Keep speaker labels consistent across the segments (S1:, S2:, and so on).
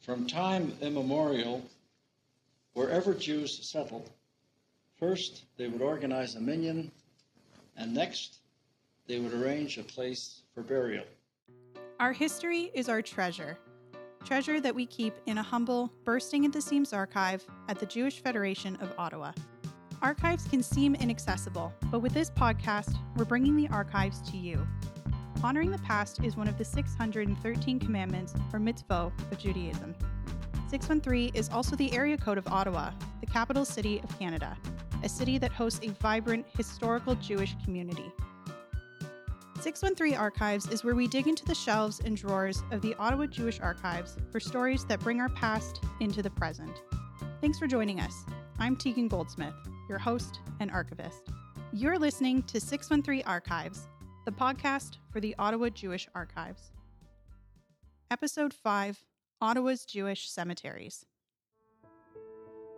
S1: From time immemorial, wherever Jews settled, first they would organize a minyan, and next they would arrange a place for burial.
S2: Our history is our treasure. Treasure that we keep in a humble, bursting at the seams archive at the Jewish Federation of Ottawa. Archives can seem inaccessible, but with this podcast, we're bringing the archives to you. Honoring the past is one of the 613 commandments, or mitzvot, of Judaism. 613 is also the area code of Ottawa, the capital city of Canada, a city that hosts a vibrant historical Jewish community. 613 Archives is where we dig into the shelves and drawers of the Ottawa Jewish Archives for stories that bring our past into the present. Thanks for joining us. I'm Tegan Goldsmith, your host and archivist. You're listening to 613 Archives, the podcast for the Ottawa Jewish Archives. Episode 5 Ottawa's Jewish Cemeteries.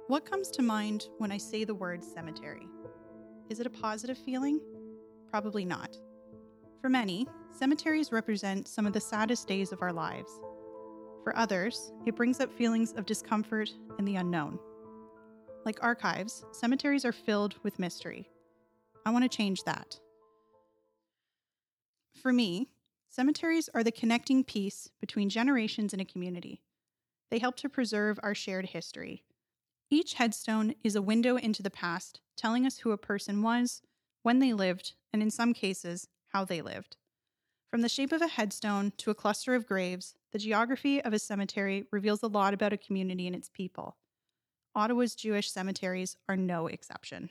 S2: What comes to mind when I say the word cemetery? Is it a positive feeling? Probably not. For many, cemeteries represent some of the saddest days of our lives. For others, it brings up feelings of discomfort and the unknown. Like archives, cemeteries are filled with mystery. I want to change that. For me, cemeteries are the connecting piece between generations in a community. They help to preserve our shared history. Each headstone is a window into the past, telling us who a person was, when they lived, and in some cases, how they lived. From the shape of a headstone to a cluster of graves, the geography of a cemetery reveals a lot about a community and its people. Ottawa's Jewish cemeteries are no exception.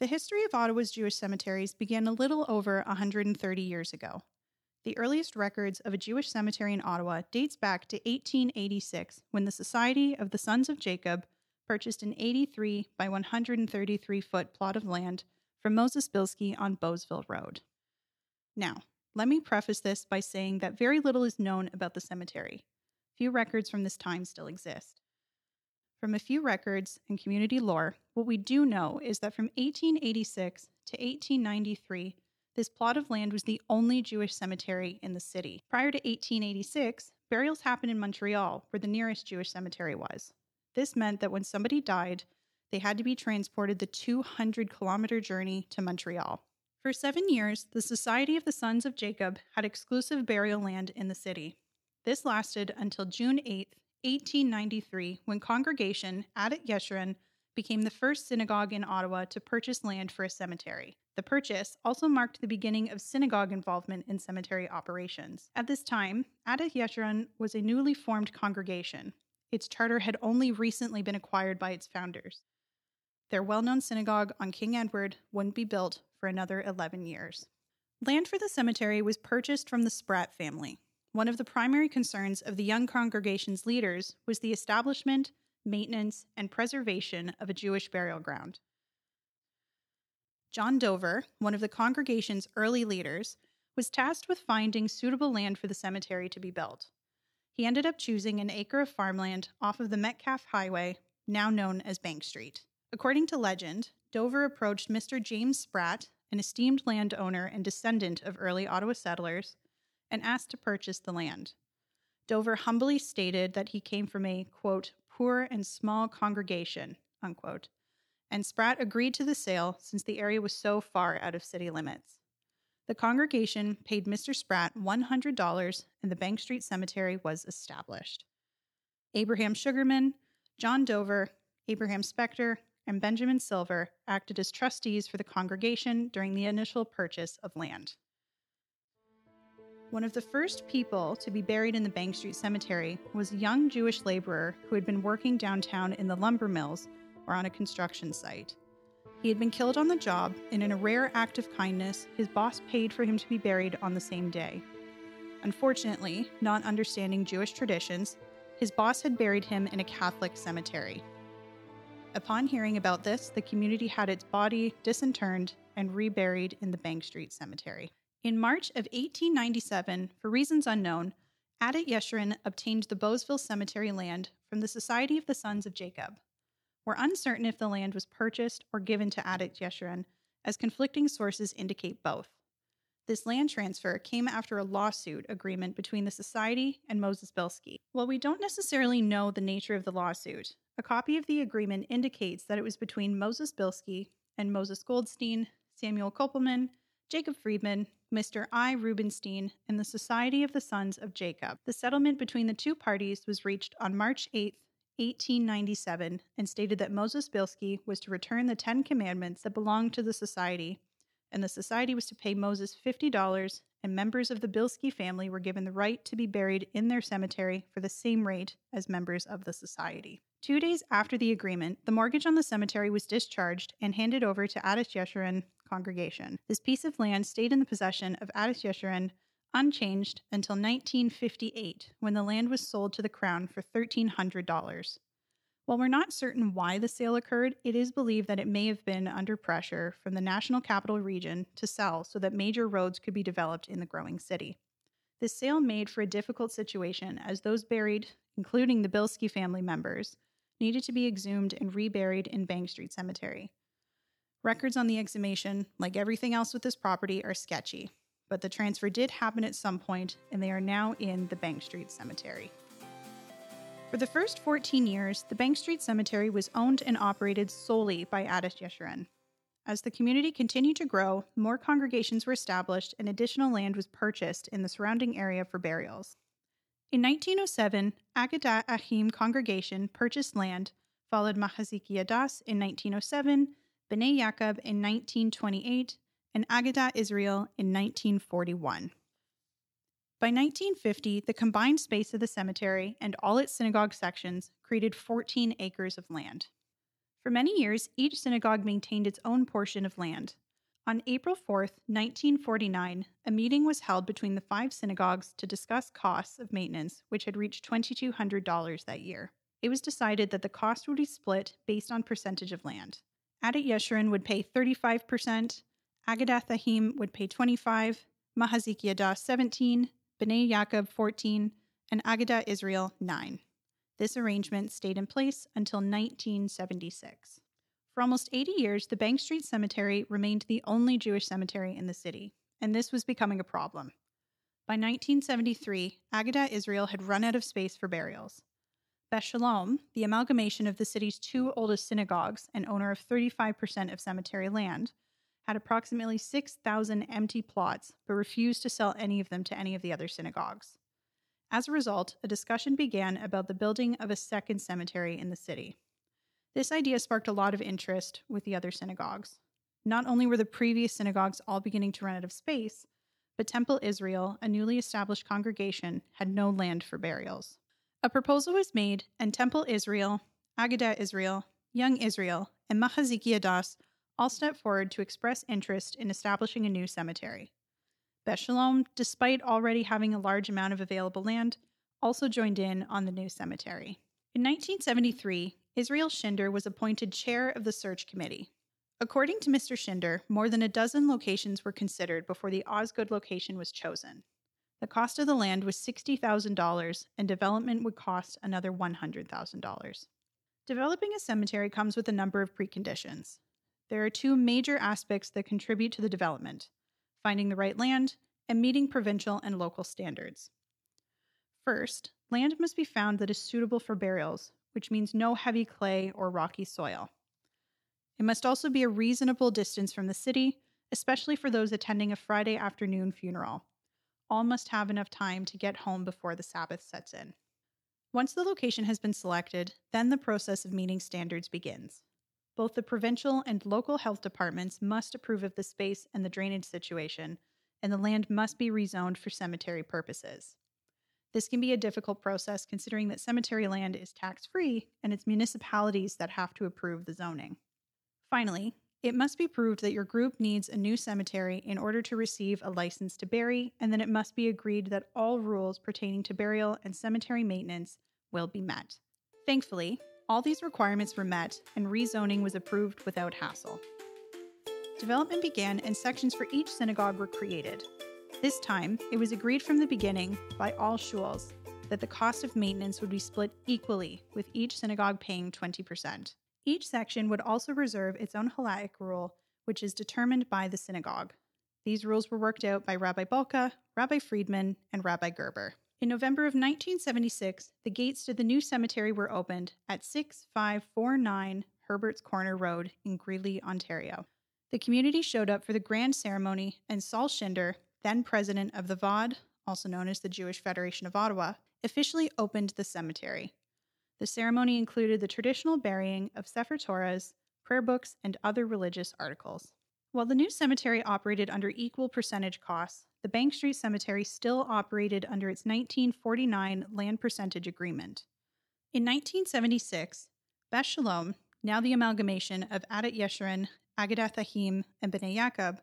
S2: The history of Ottawa's Jewish cemeteries began a little over 130 years ago. The earliest records of a Jewish cemetery in Ottawa dates back to 1886 when the Society of the Sons of Jacob purchased an 83 by 133 foot plot of land from Moses Bilsky on Bowesville Road. Now, let me preface this by saying that very little is known about the cemetery. Few records from this time still exist. From a few records and community lore, what we do know is that from 1886 to 1893, this plot of land was the only Jewish cemetery in the city. Prior to 1886, burials happened in Montreal, where the nearest Jewish cemetery was. This meant that when somebody died, they had to be transported the 200 kilometer journey to Montreal. For seven years, the Society of the Sons of Jacob had exclusive burial land in the city. This lasted until June 8, 1893, when congregation Adat Yeshurun became the first synagogue in Ottawa to purchase land for a cemetery. The purchase also marked the beginning of synagogue involvement in cemetery operations. At this time, Adat Yeshurun was a newly formed congregation. Its charter had only recently been acquired by its founders. Their well known synagogue on King Edward wouldn't be built for another 11 years. Land for the cemetery was purchased from the Spratt family. One of the primary concerns of the young congregation's leaders was the establishment, maintenance, and preservation of a Jewish burial ground. John Dover, one of the congregation's early leaders, was tasked with finding suitable land for the cemetery to be built. He ended up choosing an acre of farmland off of the Metcalfe Highway, now known as Bank Street. According to legend, Dover approached Mr. James Spratt, an esteemed landowner and descendant of early Ottawa settlers, and asked to purchase the land. Dover humbly stated that he came from a, quote, poor and small congregation, unquote, and Spratt agreed to the sale since the area was so far out of city limits. The congregation paid Mr. Spratt $100 and the Bank Street Cemetery was established. Abraham Sugarman, John Dover, Abraham Spector, and Benjamin Silver acted as trustees for the congregation during the initial purchase of land. One of the first people to be buried in the Bank Street Cemetery was a young Jewish laborer who had been working downtown in the lumber mills or on a construction site. He had been killed on the job, and in a rare act of kindness, his boss paid for him to be buried on the same day. Unfortunately, not understanding Jewish traditions, his boss had buried him in a Catholic cemetery. Upon hearing about this, the community had its body disinterred and reburied in the Bank Street Cemetery. In March of 1897, for reasons unknown, Adat Yeshurun obtained the Bowesville Cemetery land from the Society of the Sons of Jacob. We're uncertain if the land was purchased or given to Adat Yeshurun, as conflicting sources indicate both. This land transfer came after a lawsuit agreement between the Society and Moses Bilsky. While we don't necessarily know the nature of the lawsuit, a copy of the agreement indicates that it was between Moses Bilsky and Moses Goldstein, Samuel Kopelman, Jacob Friedman, Mr. I. Rubenstein, and the Society of the Sons of Jacob. The settlement between the two parties was reached on March 8, 1897, and stated that Moses Bilsky was to return the Ten Commandments that belonged to the Society, and the Society was to pay Moses $50, and members of the Bilsky family were given the right to be buried in their cemetery for the same rate as members of the Society. Two days after the agreement, the mortgage on the cemetery was discharged and handed over to Adas Yeshurun congregation. This piece of land stayed in the possession of Adas Yeshurun unchanged until 1958, when the land was sold to the crown for $1,300. While we're not certain why the sale occurred, it is believed that it may have been under pressure from the National Capital Region to sell so that major roads could be developed in the growing city. This sale made for a difficult situation as those buried, including the Bilsky family members, needed to be exhumed and reburied in Bank Street Cemetery. Records on the exhumation, like everything else with this property, are sketchy, but the transfer did happen at some point, and they are now in the Bank Street Cemetery. For the first 14 years, the Bank Street Cemetery was owned and operated solely by Adas Yeshurun. As the community continued to grow, more congregations were established and additional land was purchased in the surrounding area for burials. In 1907, Agadat Ahim congregation purchased land, followed Mahaziki Adas in 1907, B'nai Yaakov in 1928, and Agadat Israel in 1941. By 1950, the combined space of the cemetery and all its synagogue sections created 14 acres of land. For many years, each synagogue maintained its own portion of land. On April 4, 1949, a meeting was held between the five synagogues to discuss costs of maintenance, which had reached $2,200 that year. It was decided that the cost would be split based on percentage of land. Adat Yeshurun would pay 35%, Agadat Ahim would pay 25, Mahaziki Adas 17, B'nai Yaakov 14, and Agadat Israel 9. This arrangement stayed in place until 1976. For almost 80 years, the Bank Street Cemetery remained the only Jewish cemetery in the city, and this was becoming a problem. By 1973, Agadat Israel had run out of space for burials. Beth Shalom, the amalgamation of the city's two oldest synagogues and owner of 35% of cemetery land, had approximately 6,000 empty plots but refused to sell any of them to any of the other synagogues. As a result, a discussion began about the building of a second cemetery in the city. This idea sparked a lot of interest with the other synagogues. Not only were the previous synagogues all beginning to run out of space, but Temple Israel, a newly established congregation, had no land for burials. A proposal was made, and Temple Israel, Agadat Israel, Young Israel, and Mahaziki Adas all stepped forward to express interest in establishing a new cemetery. Beth Shalom, despite already having a large amount of available land, also joined in on the new cemetery. In 1973, Israel Schinder was appointed chair of the search committee. According to Mr. Schinder, more than a dozen locations were considered before the Osgood location was chosen. The cost of the land was $60,000 and development would cost another $100,000. Developing a cemetery comes with a number of preconditions. There are two major aspects that contribute to the development finding the right land and meeting provincial and local standards. First, land must be found that is suitable for burials, which means no heavy clay or rocky soil. It must also be a reasonable distance from the city, especially for those attending a Friday afternoon funeral all must have enough time to get home before the Sabbath sets in. Once the location has been selected, then the process of meeting standards begins. Both the provincial and local health departments must approve of the space and the drainage situation, and the land must be rezoned for cemetery purposes. This can be a difficult process considering that cemetery land is tax free and it's municipalities that have to approve the zoning. Finally, it must be proved that your group needs a new cemetery in order to receive a license to bury, and then it must be agreed that all rules pertaining to burial and cemetery maintenance will be met. Thankfully, all these requirements were met, and rezoning was approved without hassle. Development began, and sections for each synagogue were created. This time, it was agreed from the beginning by all shuls that the cost of maintenance would be split equally, with each synagogue paying 20%. Each section would also reserve its own halachic rule, which is determined by the synagogue. These rules were worked out by Rabbi Bulka, Rabbi Friedman, and Rabbi Gerber. In November of 1976, the gates to the new cemetery were opened at 6549 Herbert's Corner Road in Greely, Ontario. The community showed up for the grand ceremony, and Saul Schinder, then president of the Vaad, also known as the Jewish Federation of Ottawa, officially opened the cemetery. The ceremony included the traditional burying of Sefer Torahs, prayer books, and other religious articles. While the new cemetery operated under equal percentage costs, the Bank Street Cemetery still operated under its 1949 land percentage agreement. In 1976, Beth Shalom, now the amalgamation of Adat Yeshurun, Agadat Ahim, and Bnei Yaakov,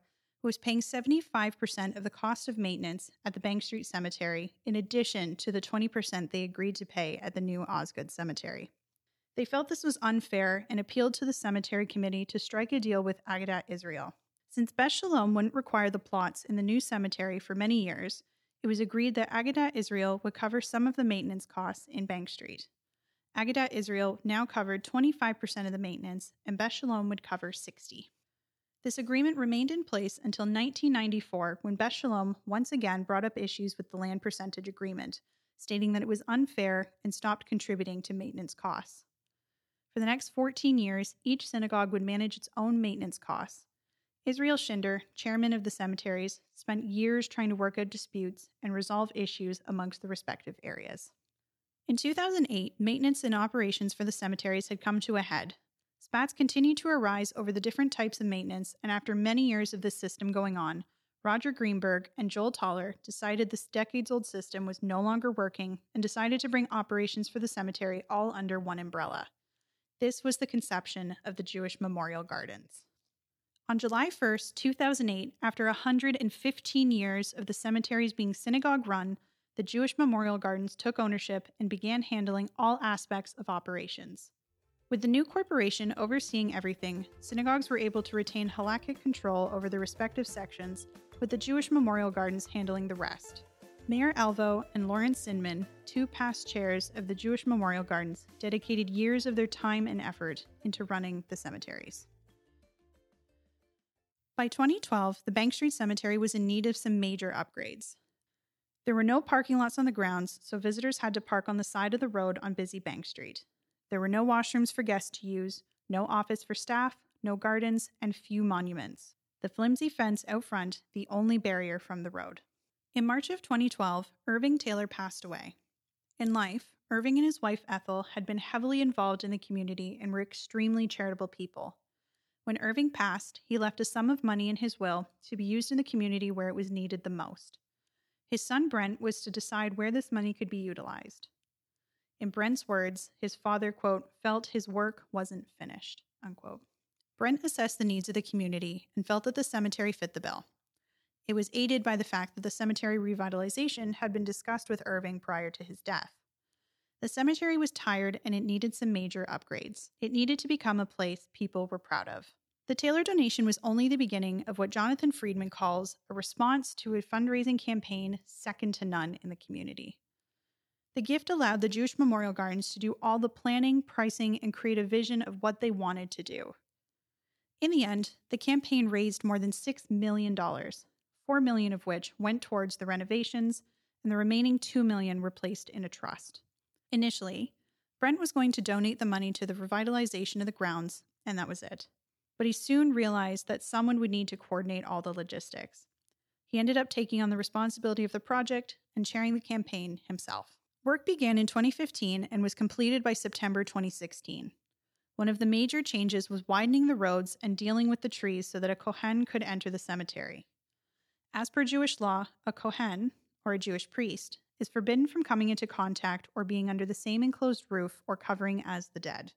S2: was paying 75% of the cost of maintenance at the Bank Street Cemetery, in addition to the 20% they agreed to pay at the new Osgood Cemetery. They felt this was unfair and appealed to the cemetery committee to strike a deal with Agadat Israel. Since Beth Shalom wouldn't require the plots in the new cemetery for many years, it was agreed that Agadat Israel would cover some of the maintenance costs in Bank Street. Agadat Israel now covered 25% of the maintenance, and Beth Shalom would cover 60. This agreement remained in place until 1994 when Beth Shalom once again brought up issues with the land percentage agreement, stating that it was unfair and stopped contributing to maintenance costs. For the next 14 years, each synagogue would manage its own maintenance costs. Israel Schinder, chairman of the cemeteries, spent years trying to work out disputes and resolve issues amongst the respective areas. In 2008, maintenance and operations for the cemeteries had come to a head. Spats continued to arise over the different types of maintenance, and after many years of this system going on, Roger Greenberg and Joel Toller decided this decades old system was no longer working and decided to bring operations for the cemetery all under one umbrella. This was the conception of the Jewish Memorial Gardens. On July 1, 2008, after 115 years of the cemeteries being synagogue run, the Jewish Memorial Gardens took ownership and began handling all aspects of operations. With the new corporation overseeing everything, synagogues were able to retain halakhic control over their respective sections, with the Jewish Memorial Gardens handling the rest. Mayer Alvo and Lawrence Sinman, two past chairs of the Jewish Memorial Gardens, dedicated years of their time and effort into running the cemeteries. By 2012, the Bank Street Cemetery was in need of some major upgrades. There were no parking lots on the grounds, so visitors had to park on the side of the road on busy Bank Street. There were no washrooms for guests to use, no office for staff, no gardens, and few monuments. The flimsy fence out front, the only barrier from the road. In March of 2012, Irving Taylor passed away. In life, Irving and his wife Ethel had been heavily involved in the community and were extremely charitable people. When Irving passed, he left a sum of money in his will to be used in the community where it was needed the most. His son Brent was to decide where this money could be utilized. In Brent's words, his father, quote, felt his work wasn't finished, unquote. Brent assessed the needs of the community and felt that the cemetery fit the bill. It was aided by the fact that the cemetery revitalization had been discussed with Irving prior to his death. The cemetery was tired and it needed some major upgrades. It needed to become a place people were proud of. The Taylor donation was only the beginning of what Jonathan Friedman calls a response to a fundraising campaign second to none in the community. The gift allowed the Jewish Memorial Gardens to do all the planning, pricing, and create a vision of what they wanted to do. In the end, the campaign raised more than $6 million, 4 million of which went towards the renovations, and the remaining $2 million were placed in a trust. Initially, Brent was going to donate the money to the revitalization of the grounds, and that was it. But he soon realized that someone would need to coordinate all the logistics. He ended up taking on the responsibility of the project and chairing the campaign himself. Work began in 2015 and was completed by September 2016. One of the major changes was widening the roads and dealing with the trees so that a Kohen could enter the cemetery. As per Jewish law, a Kohen, or a Jewish priest, is forbidden from coming into contact or being under the same enclosed roof or covering as the dead.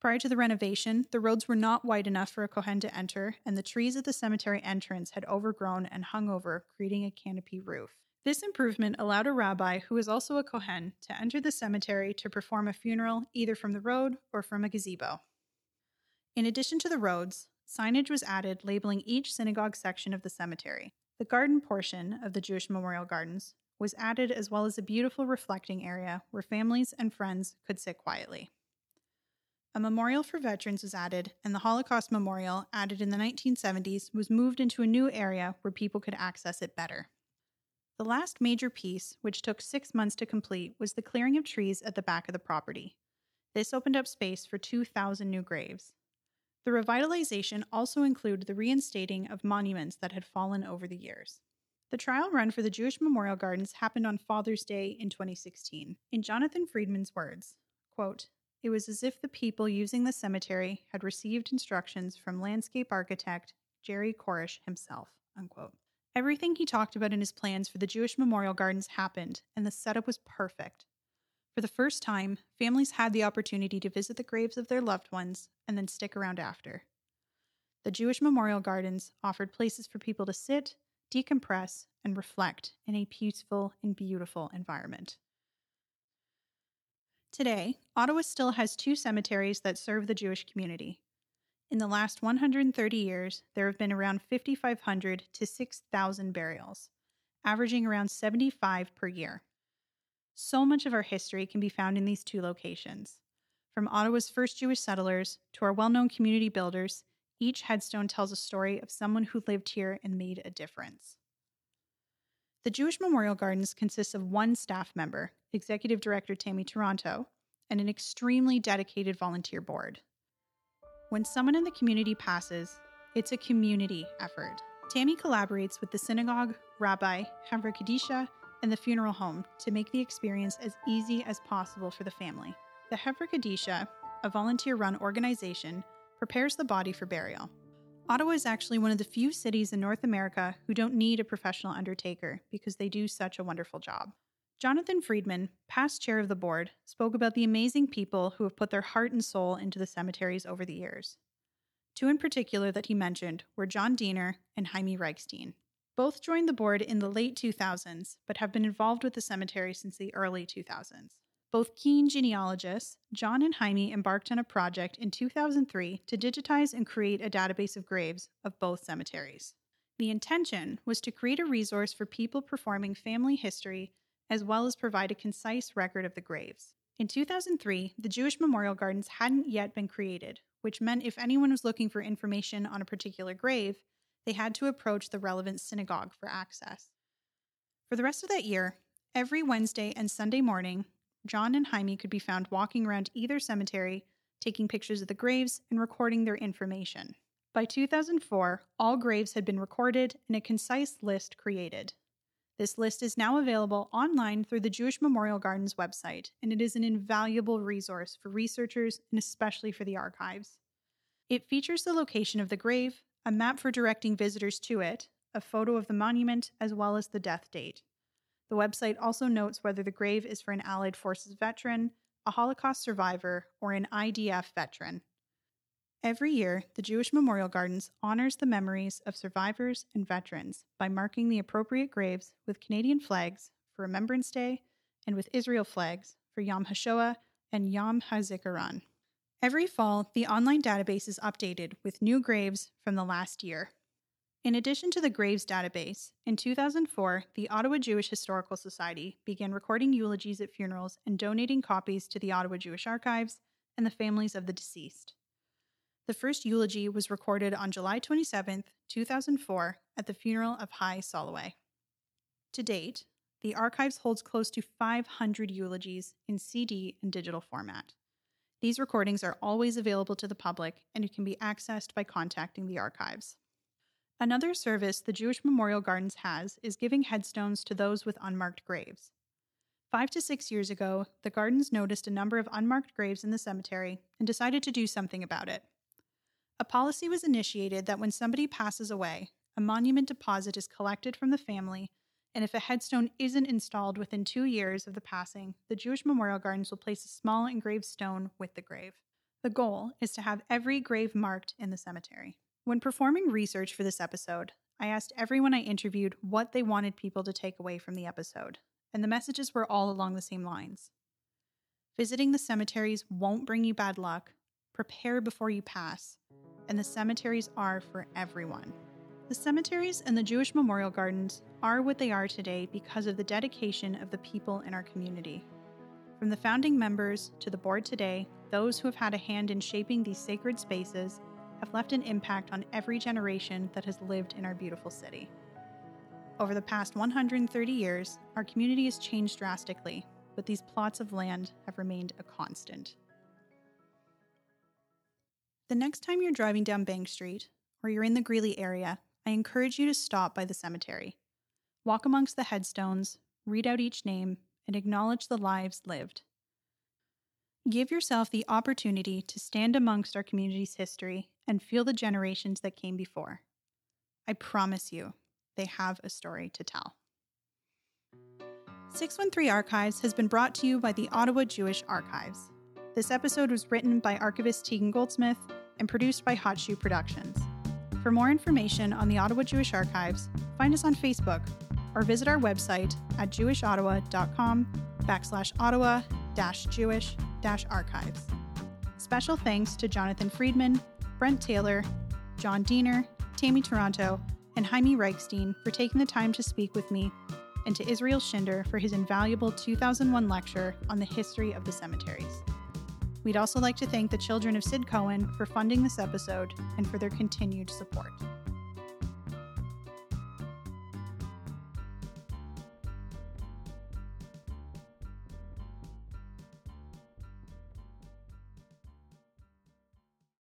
S2: Prior to the renovation, the roads were not wide enough for a Kohen to enter, and the trees at the cemetery entrance had overgrown and hung over, creating a canopy roof. This improvement allowed a rabbi, who was also a Kohen, to enter the cemetery to perform a funeral either from the road or from a gazebo. In addition to the roads, signage was added labeling each synagogue section of the cemetery. The garden portion of the Jewish Memorial Gardens was added as well as a beautiful reflecting area where families and friends could sit quietly. A memorial for veterans was added, and the Holocaust Memorial, added in the 1970s, was moved into a new area where people could access it better. The last major piece, which took six months to complete, was the clearing of trees at the back of the property. This opened up space for 2,000 new graves. The revitalization also included the reinstating of monuments that had fallen over the years. The trial run for the Jewish Memorial Gardens happened on Father's Day in 2016. In Jonathan Friedman's words, quote, it was as if the people using the cemetery had received instructions from landscape architect Jerry Korish himself. Unquote. Everything he talked about in his plans for the Jewish Memorial Gardens happened, and the setup was perfect. For the first time, families had the opportunity to visit the graves of their loved ones and then stick around after. The Jewish Memorial Gardens offered places for people to sit, decompress, and reflect in a peaceful and beautiful environment. Today, Ottawa still has two cemeteries that serve the Jewish community. In the last 130 years, there have been around 5,500 to 6,000 burials, averaging around 75 per year. So much of our history can be found in these two locations. From Ottawa's first Jewish settlers to our well known community builders, each headstone tells a story of someone who lived here and made a difference. The Jewish Memorial Gardens consists of one staff member, Executive Director Tammy Toronto, and an extremely dedicated volunteer board. When someone in the community passes, it's a community effort. Tammy collaborates with the synagogue, rabbi, Hevra Kadisha, and the funeral home to make the experience as easy as possible for the family. The Hevra Kadisha, a volunteer run organization, prepares the body for burial. Ottawa is actually one of the few cities in North America who don't need a professional undertaker because they do such a wonderful job. Jonathan Friedman, past chair of the board, spoke about the amazing people who have put their heart and soul into the cemeteries over the years. Two in particular that he mentioned were John Diener and Jaime Reichstein. Both joined the board in the late 2000s, but have been involved with the cemetery since the early 2000s. Both keen genealogists, John and Jaime embarked on a project in 2003 to digitize and create a database of graves of both cemeteries. The intention was to create a resource for people performing family history as well as provide a concise record of the graves. In 2003, the Jewish Memorial Gardens hadn't yet been created, which meant if anyone was looking for information on a particular grave, they had to approach the relevant synagogue for access. For the rest of that year, every Wednesday and Sunday morning, John and Jaime could be found walking around either cemetery, taking pictures of the graves and recording their information. By 2004, all graves had been recorded and a concise list created. This list is now available online through the Jewish Memorial Gardens website, and it is an invaluable resource for researchers and especially for the archives. It features the location of the grave, a map for directing visitors to it, a photo of the monument, as well as the death date. The website also notes whether the grave is for an Allied Forces veteran, a Holocaust survivor, or an IDF veteran. Every year, the Jewish Memorial Gardens honors the memories of survivors and veterans by marking the appropriate graves with Canadian flags for Remembrance Day and with Israel flags for Yom HaShoah and Yom HaZikaron. Every fall, the online database is updated with new graves from the last year. In addition to the Graves database, in 2004, the Ottawa Jewish Historical Society began recording eulogies at funerals and donating copies to the Ottawa Jewish Archives and the families of the deceased. The first eulogy was recorded on July 27, 2004, at the funeral of Hy Soloway. To date, the archives holds close to 500 eulogies in CD and digital format. These recordings are always available to the public and it can be accessed by contacting the archives. Another service the Jewish Memorial Gardens has is giving headstones to those with unmarked graves. Five to six years ago, the Gardens noticed a number of unmarked graves in the cemetery and decided to do something about it. A policy was initiated that when somebody passes away, a monument deposit is collected from the family, and if a headstone isn't installed within two years of the passing, the Jewish Memorial Gardens will place a small engraved stone with the grave. The goal is to have every grave marked in the cemetery. When performing research for this episode, I asked everyone I interviewed what they wanted people to take away from the episode, and the messages were all along the same lines. Visiting the cemeteries won't bring you bad luck. Prepare before you pass, and the cemeteries are for everyone. The cemeteries and the Jewish Memorial Gardens are what they are today because of the dedication of the people in our community. From the founding members to the board today, those who have had a hand in shaping these sacred spaces have left an impact on every generation that has lived in our beautiful city. Over the past 130 years, our community has changed drastically, but these plots of land have remained a constant. The next time you're driving down Bank Street or you're in the Greely area, I encourage you to stop by the cemetery. Walk amongst the headstones, read out each name, and acknowledge the lives lived. Give yourself the opportunity to stand amongst our community's history and feel the generations that came before. I promise you, they have a story to tell. 613 Archives has been brought to you by the Ottawa Jewish Archives. This episode was written by archivist Tegan Goldsmith and produced by Hot Shoe Productions. For more information on the Ottawa Jewish Archives, find us on Facebook or visit our website at jewishottawa.com backslash ottawa dash jewish dash archives. Special thanks to Jonathan Friedman, Brent Taylor, John Diener, Tammy Toronto, and Jaime Reichstein for taking the time to speak with me, and to Israel Shinder for his invaluable 2001 lecture on the history of the cemeteries. We'd also like to thank the children of Sid Cohen for funding this episode and for their continued support.